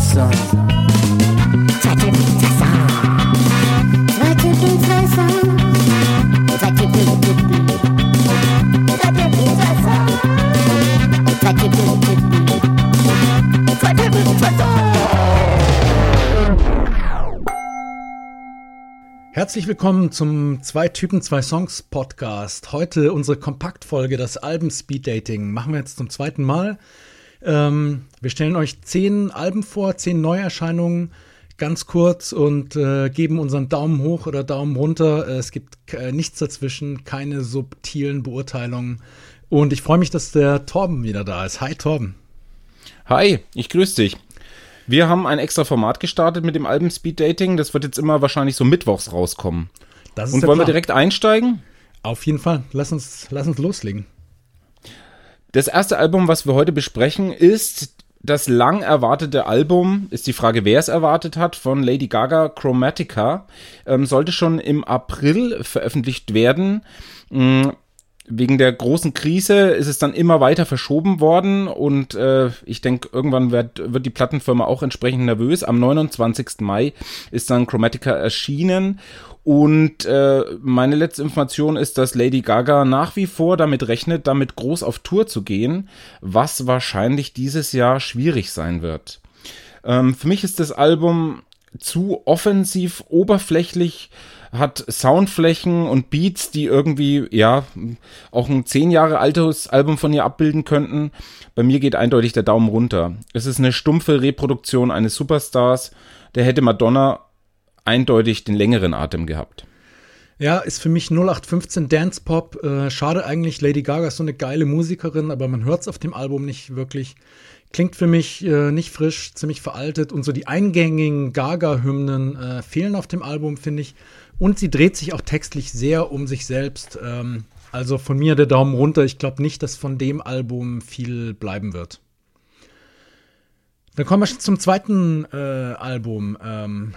Songs. Zwei Typen, zwei Songs. Zwei Typen, zwei Songs. Zwei Typen. Zwei Songs. Herzlich willkommen zum Zwei Typen, zwei Songs Podcast. Heute unsere Kompaktfolge, das Alben Speed Dating. Machen wir jetzt zum zweiten Mal. Ähm, wir stellen euch zehn Alben vor, zehn Neuerscheinungen, ganz kurz und äh, geben unseren Daumen hoch oder Daumen runter. Äh, es gibt äh, nichts dazwischen, keine subtilen Beurteilungen. Und ich freue mich, dass der Torben wieder da ist. Hi Torben. Hi, ich grüße dich. Wir haben ein extra Format gestartet mit dem Alben Speed Dating. Das wird jetzt immer wahrscheinlich so mittwochs rauskommen. Und wollen wir Plan. direkt einsteigen? Auf jeden Fall. Lass uns, lass uns loslegen. Das erste Album, was wir heute besprechen, ist das lang erwartete Album, ist die Frage, wer es erwartet hat, von Lady Gaga Chromatica. Ähm, sollte schon im April veröffentlicht werden. Mm, Wegen der großen Krise ist es dann immer weiter verschoben worden und äh, ich denke, irgendwann wird, wird die Plattenfirma auch entsprechend nervös. Am 29. Mai ist dann Chromatica erschienen und äh, meine letzte Information ist, dass Lady Gaga nach wie vor damit rechnet, damit groß auf Tour zu gehen, was wahrscheinlich dieses Jahr schwierig sein wird. Ähm, für mich ist das Album zu offensiv, oberflächlich, hat Soundflächen und Beats, die irgendwie, ja, auch ein zehn Jahre altes Album von ihr abbilden könnten. Bei mir geht eindeutig der Daumen runter. Es ist eine stumpfe Reproduktion eines Superstars. Der hätte Madonna eindeutig den längeren Atem gehabt. Ja, ist für mich 0815 Dance Pop. Äh, schade eigentlich, Lady Gaga ist so eine geile Musikerin, aber man hört es auf dem Album nicht wirklich. Klingt für mich äh, nicht frisch, ziemlich veraltet und so die eingängigen Gaga-Hymnen äh, fehlen auf dem Album, finde ich. Und sie dreht sich auch textlich sehr um sich selbst. Ähm, also von mir der Daumen runter. Ich glaube nicht, dass von dem Album viel bleiben wird. Dann kommen wir schon zum zweiten äh, Album. Ähm,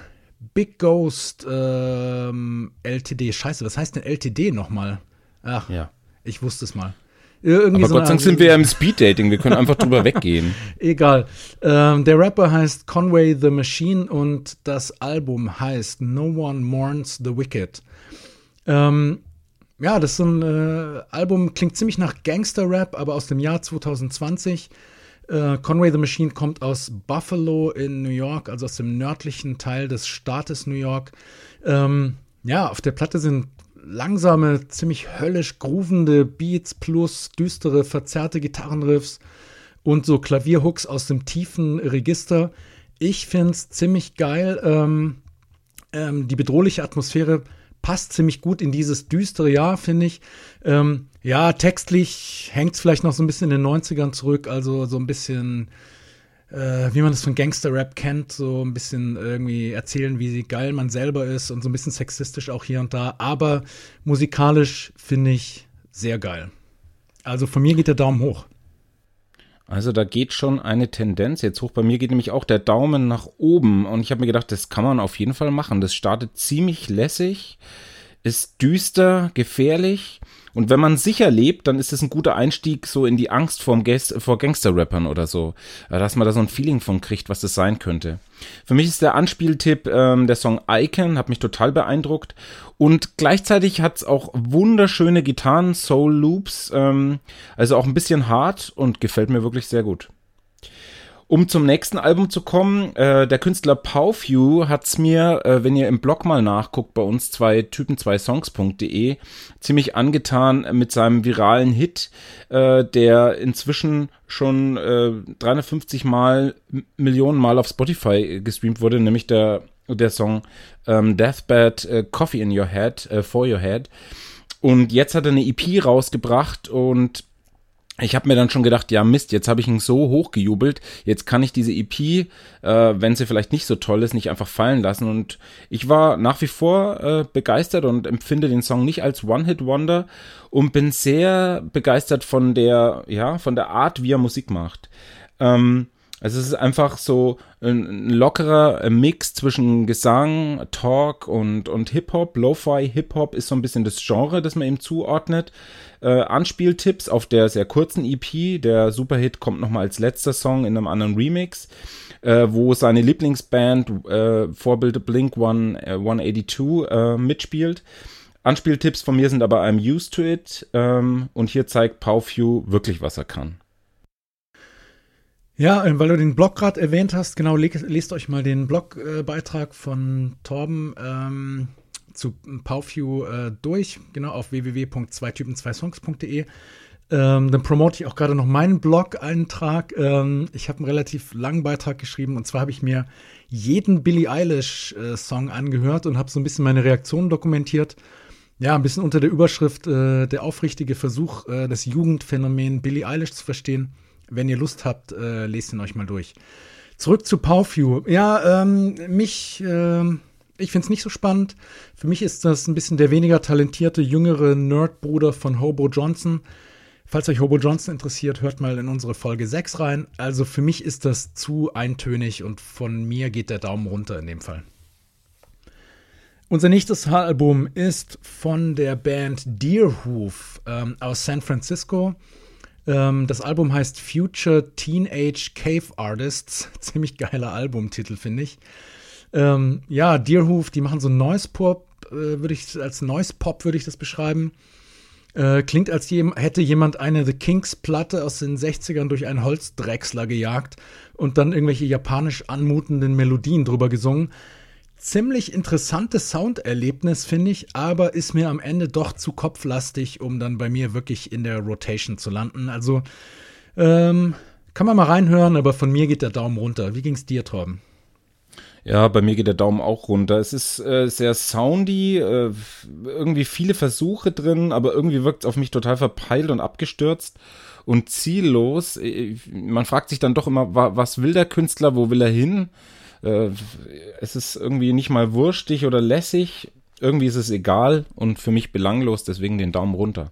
Big Ghost ähm, LTD. Scheiße, was heißt denn LTD nochmal? Ach, Ja. ich wusste es mal. Irgendwie Aber so Gott sei Dank sind wir ja im Speeddating. Wir können einfach drüber weggehen. Egal. Ähm, der Rapper heißt Conway the Machine und das Album heißt No One Mourns the Wicked. Ähm, ja, das ist so ein äh, Album, klingt ziemlich nach Gangster-Rap, aber aus dem Jahr 2020. Äh, Conway the Machine kommt aus Buffalo in New York, also aus dem nördlichen Teil des Staates New York. Ähm, ja, auf der Platte sind langsame, ziemlich höllisch groovende Beats plus düstere, verzerrte Gitarrenriffs und so Klavierhooks aus dem tiefen Register. Ich finde es ziemlich geil. Ähm, ähm, die bedrohliche Atmosphäre passt ziemlich gut in dieses düstere Jahr, finde ich. Ähm, ja, textlich hängt es vielleicht noch so ein bisschen in den 90ern zurück, also so ein bisschen, äh, wie man das von Gangster-Rap kennt, so ein bisschen irgendwie erzählen, wie geil man selber ist und so ein bisschen sexistisch auch hier und da. Aber musikalisch finde ich sehr geil. Also von mir geht der Daumen hoch. Also da geht schon eine Tendenz jetzt hoch. Bei mir geht nämlich auch der Daumen nach oben. Und ich habe mir gedacht, das kann man auf jeden Fall machen. Das startet ziemlich lässig, ist düster, gefährlich. Und wenn man sicher lebt, dann ist es ein guter Einstieg so in die Angst vorm Gas vor Gangster-Rappern oder so. Äh, Dass man da so ein Feeling von kriegt, was das sein könnte. Für mich ist der Anspieltipp ähm, der Song Icon, hat mich total beeindruckt. Und gleichzeitig hat es auch wunderschöne Gitarren, Soul Loops, ähm, also auch ein bisschen hart und gefällt mir wirklich sehr gut. Um zum nächsten Album zu kommen, äh, der Künstler Powview hat's mir, äh, wenn ihr im Blog mal nachguckt, bei uns zwei Typen zwei Songs.de, ziemlich angetan mit seinem viralen Hit, äh, der inzwischen schon äh, 350 Mal, Millionen Mal auf Spotify gestreamt wurde, nämlich der, der Song ähm, Deathbed äh, Coffee in Your Head, äh, For Your Head. Und jetzt hat er eine EP rausgebracht und ich habe mir dann schon gedacht, ja Mist, jetzt habe ich ihn so hochgejubelt, jetzt kann ich diese EP, äh, wenn sie vielleicht nicht so toll ist, nicht einfach fallen lassen. Und ich war nach wie vor äh, begeistert und empfinde den Song nicht als One-Hit-Wonder und bin sehr begeistert von der, ja, von der Art, wie er Musik macht. Ähm, Also es ist einfach so ein lockerer Mix zwischen Gesang, Talk und, und Hip-Hop. Lo-Fi Hip-Hop ist so ein bisschen das Genre, das man ihm zuordnet. Äh, Anspieltipps auf der sehr kurzen EP. Der Superhit kommt nochmal als letzter Song in einem anderen Remix, äh, wo seine Lieblingsband, äh, Vorbild Blink One, äh, 182, äh, mitspielt. Anspieltipps von mir sind aber I'm used to it. Ähm, und hier zeigt Powfew wirklich, was er kann. Ja, äh, weil du den Blog gerade erwähnt hast, genau, lest euch mal den Blogbeitrag äh, von Torben ähm, zu Powview äh, durch, genau, auf www.zweitypen2songs.de. Ähm, dann promote ich auch gerade noch meinen Blog-Eintrag. Ähm, ich habe einen relativ langen Beitrag geschrieben und zwar habe ich mir jeden Billie Eilish-Song äh, angehört und habe so ein bisschen meine Reaktionen dokumentiert. Ja, ein bisschen unter der Überschrift äh, der aufrichtige Versuch, äh, das Jugendphänomen Billie Eilish zu verstehen. Wenn ihr Lust habt, äh, lest ihn euch mal durch. Zurück zu Powview. Ja, ähm, mich, äh, ich finde es nicht so spannend. Für mich ist das ein bisschen der weniger talentierte, jüngere Nerdbruder von Hobo Johnson. Falls euch Hobo Johnson interessiert, hört mal in unsere Folge 6 rein. Also für mich ist das zu eintönig und von mir geht der Daumen runter in dem Fall. Unser nächstes Album ist von der Band Deerhoof ähm, aus San Francisco. Ähm, das Album heißt Future Teenage Cave Artists. Ziemlich geiler Albumtitel, finde ich. Ähm, ja, Deerhoof, die machen so Noise Pop, äh, würde ich als Noise Pop würde ich das beschreiben. Äh, klingt, als hätte jemand eine The Kings Platte aus den 60ern durch einen Holzdrechsler gejagt und dann irgendwelche japanisch anmutenden Melodien drüber gesungen ziemlich interessantes Sounderlebnis, finde ich, aber ist mir am Ende doch zu kopflastig, um dann bei mir wirklich in der Rotation zu landen. Also ähm, kann man mal reinhören, aber von mir geht der Daumen runter. Wie ging es dir, Torben? Ja, bei mir geht der Daumen auch runter. Es ist äh, sehr soundy, äh, irgendwie viele Versuche drin, aber irgendwie wirkt es auf mich total verpeilt und abgestürzt und ziellos. Äh, man fragt sich dann doch immer, was will der Künstler, wo will er hin? Äh, es ist irgendwie nicht mal wurstig oder lässig. Irgendwie ist es egal und für mich belanglos, deswegen den Daumen runter.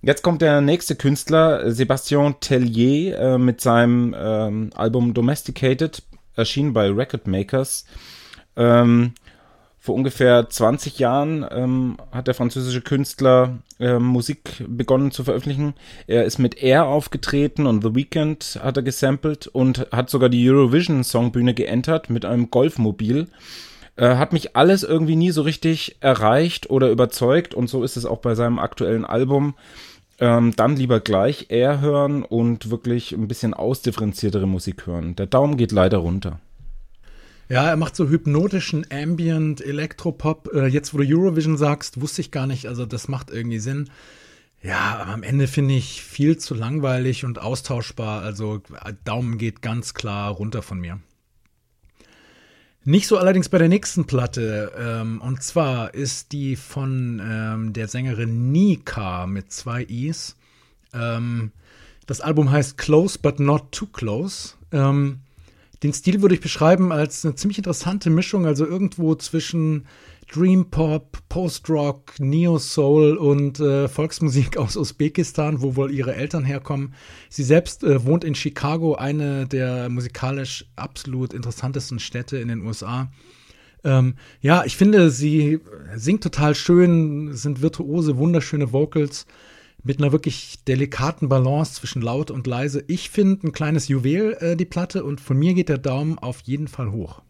Jetzt kommt der nächste Künstler, Sébastien Tellier, äh, mit seinem ähm, Album Domesticated, erschienen bei Record Makers. Ähm, vor ungefähr 20 Jahren ähm, hat der französische Künstler äh, Musik begonnen zu veröffentlichen. Er ist mit Air aufgetreten und The Weeknd hat er gesampelt und hat sogar die Eurovision Songbühne geentert mit einem Golfmobil. Äh, hat mich alles irgendwie nie so richtig erreicht oder überzeugt und so ist es auch bei seinem aktuellen Album. Ähm, dann lieber gleich Air hören und wirklich ein bisschen ausdifferenziertere Musik hören. Der Daumen geht leider runter. Ja, er macht so hypnotischen Ambient, Elektropop. Äh, jetzt, wo du Eurovision sagst, wusste ich gar nicht. Also, das macht irgendwie Sinn. Ja, aber am Ende finde ich viel zu langweilig und austauschbar. Also, Daumen geht ganz klar runter von mir. Nicht so allerdings bei der nächsten Platte. Ähm, und zwar ist die von ähm, der Sängerin Nika mit zwei Is. Ähm, das Album heißt Close but Not Too Close. Den Stil würde ich beschreiben als eine ziemlich interessante Mischung, also irgendwo zwischen Dream Pop, Post-Rock, Neo-Soul und äh, Volksmusik aus Usbekistan, wo wohl ihre Eltern herkommen. Sie selbst äh, wohnt in Chicago, eine der musikalisch absolut interessantesten Städte in den USA. Ähm, ja, ich finde, sie singt total schön, sind virtuose, wunderschöne Vocals mit einer wirklich delikaten Balance zwischen laut und leise. Ich finde ein kleines Juwel, äh, die Platte, und von mir geht der Daumen auf jeden Fall hoch.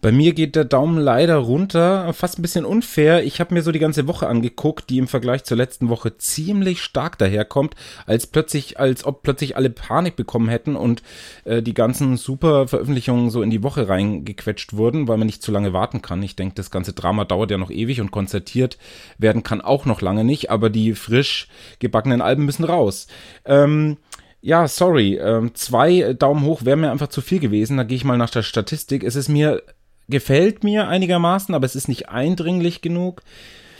Bei mir geht der Daumen leider runter, fast ein bisschen unfair. Ich habe mir so die ganze Woche angeguckt, die im Vergleich zur letzten Woche ziemlich stark daherkommt, als plötzlich, als ob plötzlich alle Panik bekommen hätten und äh, die ganzen super Veröffentlichungen so in die Woche reingequetscht wurden, weil man nicht zu lange warten kann. Ich denke, das ganze Drama dauert ja noch ewig und konzertiert werden kann auch noch lange nicht, aber die frisch gebackenen Alben müssen raus. Ähm, ja, sorry. Ähm, zwei Daumen hoch wäre mir einfach zu viel gewesen. Da gehe ich mal nach der Statistik. Es ist mir gefällt mir einigermaßen, aber es ist nicht eindringlich genug,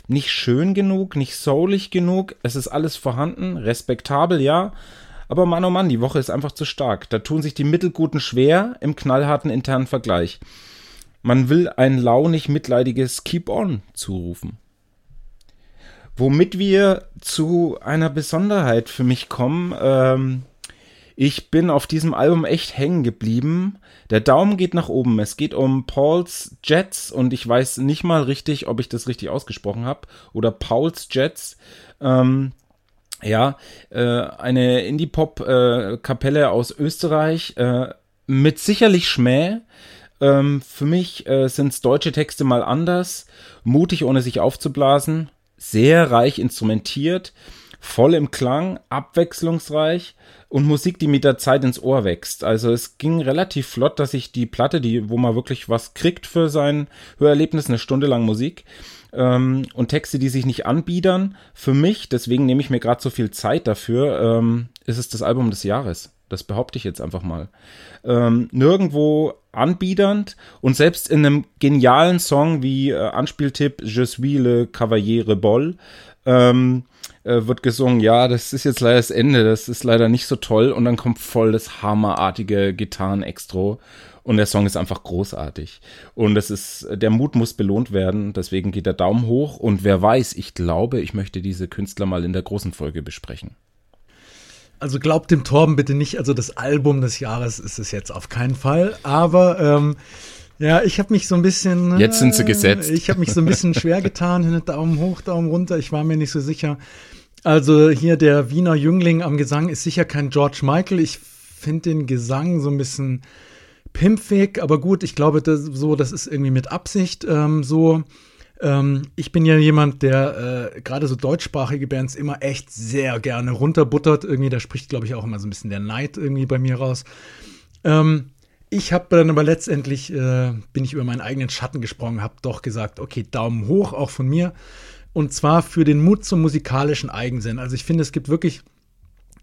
nicht schön genug, nicht soulig genug. Es ist alles vorhanden, respektabel, ja. Aber Mann, oh Mann, die Woche ist einfach zu stark. Da tun sich die Mittelguten schwer im knallharten internen Vergleich. Man will ein launig mitleidiges Keep On zurufen. Womit wir zu einer Besonderheit für mich kommen. Ähm, Ich bin auf diesem Album echt hängen geblieben. Der Daumen geht nach oben. Es geht um Paul's Jets und ich weiß nicht mal richtig, ob ich das richtig ausgesprochen habe. Oder Paul's Jets. Ähm, ja, äh, eine Indie-Pop-Kapelle äh, aus Österreich äh, mit sicherlich Schmäh. Ähm, für mich äh, sind deutsche Texte mal anders, mutig ohne sich aufzublasen, sehr reich instrumentiert, voll im Klang, abwechslungsreich und Musik, die mit der Zeit ins Ohr wächst. Also es ging relativ flott, dass ich die Platte, die, wo man wirklich was kriegt für sein Hörerlebnis, eine Stunde lang Musik ähm, und Texte, die sich nicht anbiedern. Für mich, deswegen nehme ich mir gerade so viel Zeit dafür, ähm, ist es das Album des Jahres. Das behaupte ich jetzt einfach mal. Ähm, nirgendwo anbiedernd und selbst in einem genialen Song wie äh, Anspieltipp Je suis le Cavalier Rebol ähm, äh, wird gesungen, ja, das ist jetzt leider das Ende, das ist leider nicht so toll und dann kommt voll das hammerartige Gitarren-Extro und der Song ist einfach großartig. Und das ist, der Mut muss belohnt werden. Deswegen geht der Daumen hoch. Und wer weiß, ich glaube, ich möchte diese Künstler mal in der großen Folge besprechen. Also glaubt dem Torben bitte nicht, also das Album des Jahres ist es jetzt auf keinen Fall. Aber ähm, ja, ich habe mich so ein bisschen. Jetzt sind sie gesetzt. Ich habe mich so ein bisschen schwer getan. Daumen hoch, Daumen runter. Ich war mir nicht so sicher. Also hier der Wiener Jüngling am Gesang ist sicher kein George Michael. Ich finde den Gesang so ein bisschen pimpfig, aber gut, ich glaube, das, so, das ist irgendwie mit Absicht ähm, so. Ähm, ich bin ja jemand, der äh, gerade so deutschsprachige Bands immer echt sehr gerne runterbuttert. Irgendwie, da spricht, glaube ich, auch immer so ein bisschen der Neid irgendwie bei mir raus. Ähm, ich habe dann aber letztendlich, äh, bin ich über meinen eigenen Schatten gesprungen, habe doch gesagt, okay, Daumen hoch, auch von mir. Und zwar für den Mut zum musikalischen Eigensinn. Also ich finde, es gibt wirklich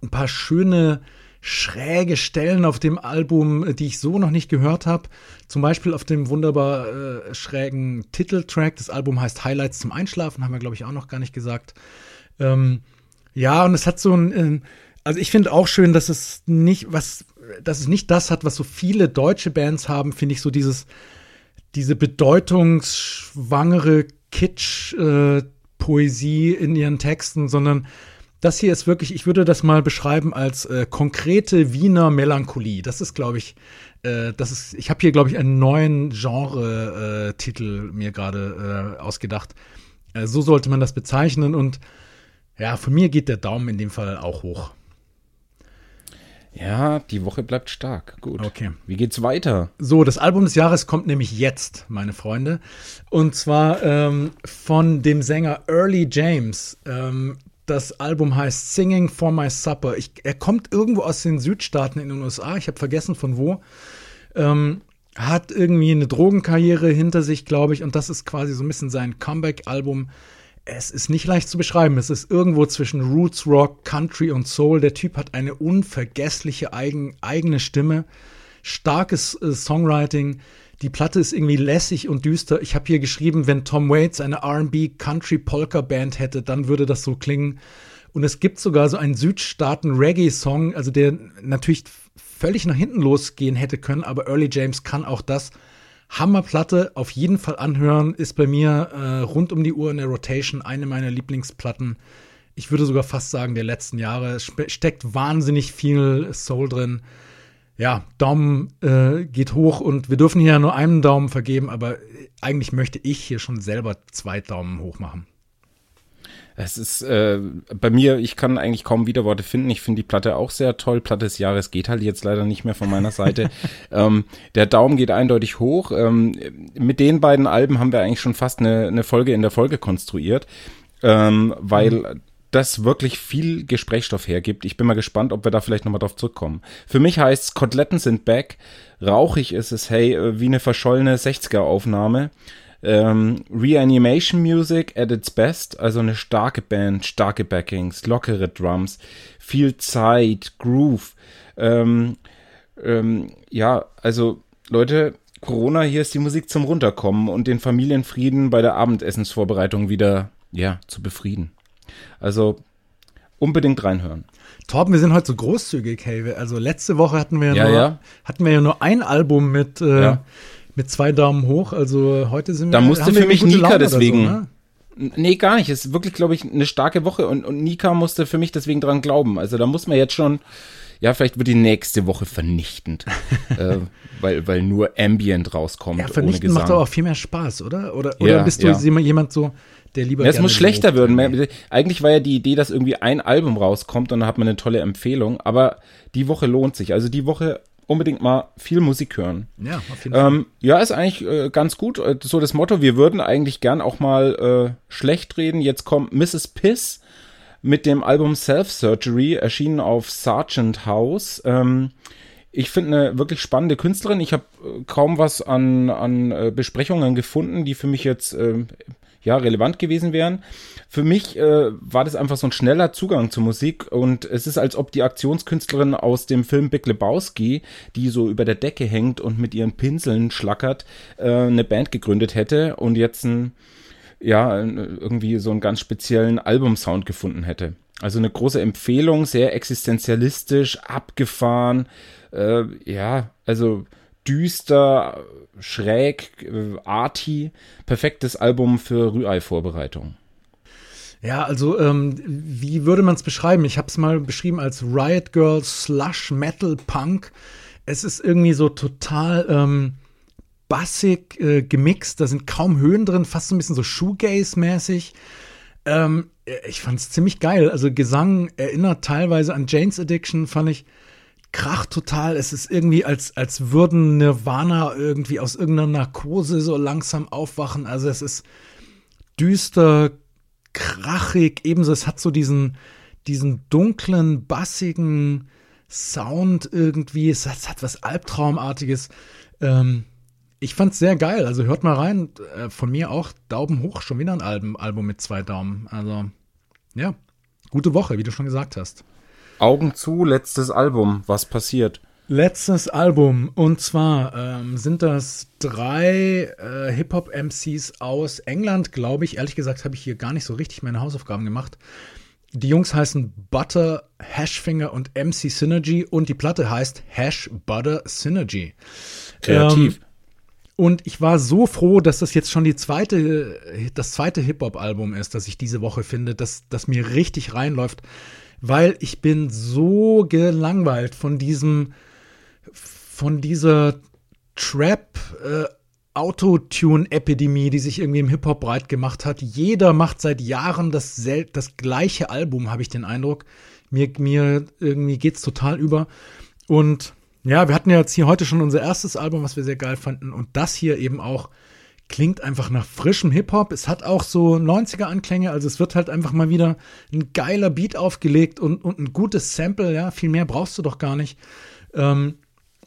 ein paar schöne schräge Stellen auf dem Album, die ich so noch nicht gehört habe. Zum Beispiel auf dem wunderbar äh, schrägen Titeltrack. Das Album heißt Highlights zum Einschlafen, haben wir, glaube ich, auch noch gar nicht gesagt. Ähm, ja, und es hat so ein, äh, also ich finde auch schön, dass es nicht, was, dass es nicht das hat, was so viele deutsche Bands haben, finde ich so dieses, diese bedeutungsschwangere Kitsch-Poesie äh, in ihren Texten, sondern das hier ist wirklich, ich würde das mal beschreiben als äh, konkrete Wiener Melancholie. Das ist, glaube ich, äh, das ist, ich habe hier, glaube ich, einen neuen Genre-Titel mir gerade äh, ausgedacht. Äh, so sollte man das bezeichnen und ja, von mir geht der Daumen in dem Fall auch hoch. Ja, die Woche bleibt stark. Gut. Okay. Wie geht's weiter? So, das Album des Jahres kommt nämlich jetzt, meine Freunde. Und zwar ähm, von dem Sänger Early James. Ähm, das Album heißt Singing for My Supper. Ich, er kommt irgendwo aus den Südstaaten in den USA. Ich habe vergessen von wo. Ähm, hat irgendwie eine Drogenkarriere hinter sich, glaube ich. Und das ist quasi so ein bisschen sein Comeback-Album. Es ist nicht leicht zu beschreiben. Es ist irgendwo zwischen Roots, Rock, Country und Soul. Der Typ hat eine unvergessliche eigen, eigene Stimme, starkes äh, Songwriting die Platte ist irgendwie lässig und düster. Ich habe hier geschrieben, wenn Tom Waits eine RB Country Polka Band hätte, dann würde das so klingen. Und es gibt sogar so einen Südstaaten-Reggae-Song, also der natürlich völlig nach hinten losgehen hätte können, aber Early James kann auch das. Hammerplatte, auf jeden Fall anhören, ist bei mir äh, rund um die Uhr in der Rotation eine meiner Lieblingsplatten. Ich würde sogar fast sagen, der letzten Jahre. Es steckt wahnsinnig viel Soul drin ja, Daumen äh, geht hoch und wir dürfen hier nur einen Daumen vergeben, aber eigentlich möchte ich hier schon selber zwei Daumen hoch machen. Es ist äh, bei mir, ich kann eigentlich kaum Widerworte finden. Ich finde die Platte auch sehr toll. Platte des Jahres geht halt jetzt leider nicht mehr von meiner Seite. ähm, der Daumen geht eindeutig hoch. Ähm, mit den beiden Alben haben wir eigentlich schon fast eine, eine Folge in der Folge konstruiert, ähm, weil mhm das wirklich viel Gesprächsstoff hergibt. Ich bin mal gespannt, ob wir da vielleicht nochmal drauf zurückkommen. Für mich heißt Koteletten sind back. Rauchig ist es, hey, äh, wie eine verschollene 60er-Aufnahme. Ähm, Reanimation Music at its best, also eine starke Band, starke Backings, lockere Drums, viel Zeit, Groove. Ähm, ähm, ja, also Leute, Corona, hier ist die Musik zum Runterkommen und den Familienfrieden bei der Abendessensvorbereitung wieder, ja, zu befrieden. Also unbedingt reinhören. Torben, wir sind heute so großzügig, hey. Also letzte Woche hatten wir ja, ja, nur, ja. hatten wir ja nur ein Album mit, äh, ja. Mit zwei Daumen hoch. Also heute sind wir. Da musste für mich Nika Laune deswegen. So, ne? Nee, gar nicht. Es ist wirklich, glaube ich, eine starke Woche und, und Nika musste für mich deswegen dran glauben. Also da muss man jetzt schon, ja, vielleicht wird die nächste Woche vernichtend, äh, weil, weil nur Ambient rauskommt. Ja, vernichten macht doch auch viel mehr Spaß, oder? Oder, oder Ja, bist du ja. jemand so, der lieber. Ja, es muss schlechter werden. irgendwie? Eigentlich war ja die Idee, dass irgendwie ein Album rauskommt und dann hat man eine tolle Empfehlung. Aber die Woche lohnt sich. Also die Woche unbedingt mal viel Musik hören. Ja, auf jeden Fall. Ähm, ja, ist eigentlich äh, ganz gut. Äh, So das Motto, wir würden eigentlich gern auch mal äh, schlecht reden. Jetzt kommt Mrs. Piss mit dem Album Self Surgery, erschienen auf Sargent House. Ähm, ich finde eine wirklich spannende Künstlerin. Ich habe äh, kaum was an, an äh, Besprechungen gefunden, die für mich jetzt ähm, ja relevant gewesen wären. Für mich äh, war das einfach so ein schneller Zugang zur Musik und es ist, als ob die Aktionskünstlerin aus dem Film Big Lebowski, die so über der Decke hängt und mit ihren Pinseln schlackert, äh, eine Band gegründet hätte und jetzt ein ja, irgendwie so einen ganz speziellen Albumsound gefunden hätte. Also eine große Empfehlung, sehr existenzialistisch, abgefahren, äh, ja, also düster, schräg, äh, arty, perfektes Album für Rührei-Vorbereitung. Ja, also ähm, wie würde man es beschreiben? Ich habe es mal beschrieben als Riot Girl Slush Metal Punk. Es ist irgendwie so total ähm, bassig äh, gemixt. Da sind kaum Höhen drin, fast so ein bisschen so Shoegaze-mäßig. Ähm, ich fand es ziemlich geil. Also Gesang erinnert teilweise an Jane's Addiction, fand ich krach total. Es ist irgendwie, als, als würden Nirvana irgendwie aus irgendeiner Narkose so langsam aufwachen. Also es ist düster, krachig, ebenso, es hat so diesen, diesen dunklen, bassigen Sound irgendwie, es hat, es hat was Albtraumartiges. Ähm, ich fand's sehr geil, also hört mal rein, äh, von mir auch Daumen hoch, schon wieder ein Album, Album mit zwei Daumen, also ja, gute Woche, wie du schon gesagt hast. Augen zu, letztes Album, was passiert? Letztes Album und zwar ähm, sind das drei äh, Hip-Hop-MCs aus England, glaube ich. Ehrlich gesagt habe ich hier gar nicht so richtig meine Hausaufgaben gemacht. Die Jungs heißen Butter, Hashfinger und MC Synergy und die Platte heißt Hash Butter Synergy. Kreativ. Ähm, und ich war so froh, dass das jetzt schon die zweite, das zweite Hip-Hop-Album ist, das ich diese Woche finde, das, das mir richtig reinläuft, weil ich bin so gelangweilt von diesem, von dieser Trap, äh, Autotune-Epidemie, die sich irgendwie im Hip-Hop breit gemacht hat. Jeder macht seit Jahren das, das gleiche Album, habe ich den Eindruck. Mir, mir irgendwie geht's total über. Und ja, wir hatten ja jetzt hier heute schon unser erstes Album, was wir sehr geil fanden. Und das hier eben auch klingt einfach nach frischem Hip-Hop. Es hat auch so 90er-Anklänge, also es wird halt einfach mal wieder ein geiler Beat aufgelegt und, und ein gutes Sample, ja, viel mehr brauchst du doch gar nicht. Ähm,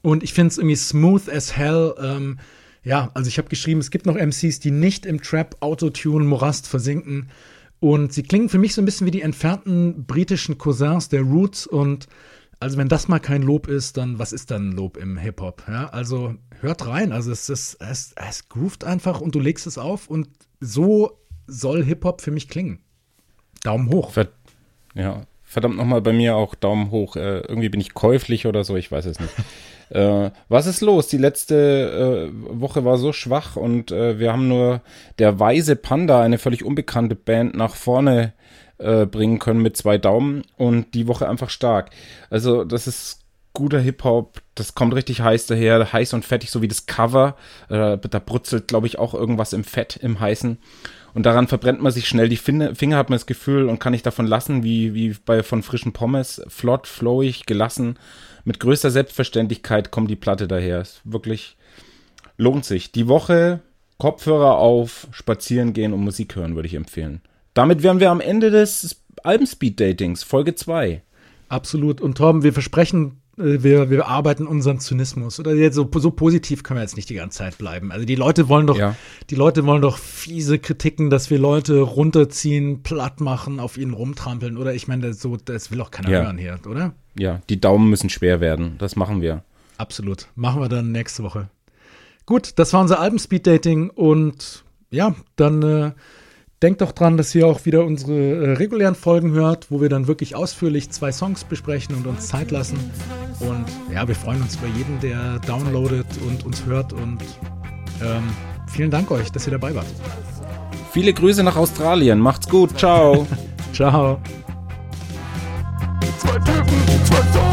und ich finde es irgendwie smooth as hell. Ähm, ja, also ich habe geschrieben, es gibt noch MCs, die nicht im Trap, Autotune, Morast versinken. Und sie klingen für mich so ein bisschen wie die entfernten britischen Cousins der Roots. Und also wenn das mal kein Lob ist, dann was ist dann Lob im Hip-Hop? Ja, also hört rein. Also es ist, es, es groovt einfach und du legst es auf und so soll Hip-Hop für mich klingen. Daumen hoch. Ver ja, verdammt nochmal bei mir auch Daumen hoch. Äh, irgendwie bin ich käuflich oder so, ich weiß es nicht. äh, was ist los? Die letzte äh, Woche war so schwach und äh, wir haben nur der Weise Panda, eine völlig unbekannte Band, nach vorne äh, bringen können mit zwei Daumen und die Woche einfach stark. Also das ist guter Hip-Hop, das kommt richtig heiß daher, heiß und fettig, so wie das Cover. Äh, da brutzelt, glaube ich, auch irgendwas im Fett, im Heißen. Und daran verbrennt man sich schnell die Finger, hat man das Gefühl und kann nicht davon lassen, wie, wie bei von frischen Pommes. Flott, flowig, gelassen. Mit größter Selbstverständlichkeit kommt die Platte daher. Ist wirklich, lohnt sich. Die Woche Kopfhörer auf, spazieren gehen und Musik hören, würde ich empfehlen. Damit wären wir am Ende des Alben-Speed-Datings, Folge 2. Absolut. Und Torben, wir versprechen, äh, wir, wir arbeiten unseren Zynismus. Oder jetzt so, so positiv können wir jetzt nicht die ganze Zeit bleiben. Also die Leute wollen doch, Ja. die Leute wollen doch fiese Kritiken, dass wir Leute runterziehen, platt machen, auf ihnen rumtrampeln. Oder ich meine, das, so, das will auch keiner Ja. hören hier, oder? Ja, die Daumen müssen schwer werden. Das machen wir. Absolut. Machen wir dann nächste Woche. Gut, das war unser Alben-Speed-Dating und ja, dann äh, denkt doch dran, dass ihr auch wieder unsere äh, regulären Folgen hört, wo wir dann wirklich ausführlich zwei Songs besprechen und uns Zeit lassen. Und ja, wir freuen uns über jeden, der downloadet und uns hört und ähm, vielen Dank euch, dass ihr dabei wart. Viele Grüße nach Australien. Macht's gut. Ciao. Ciao. Zwei Typen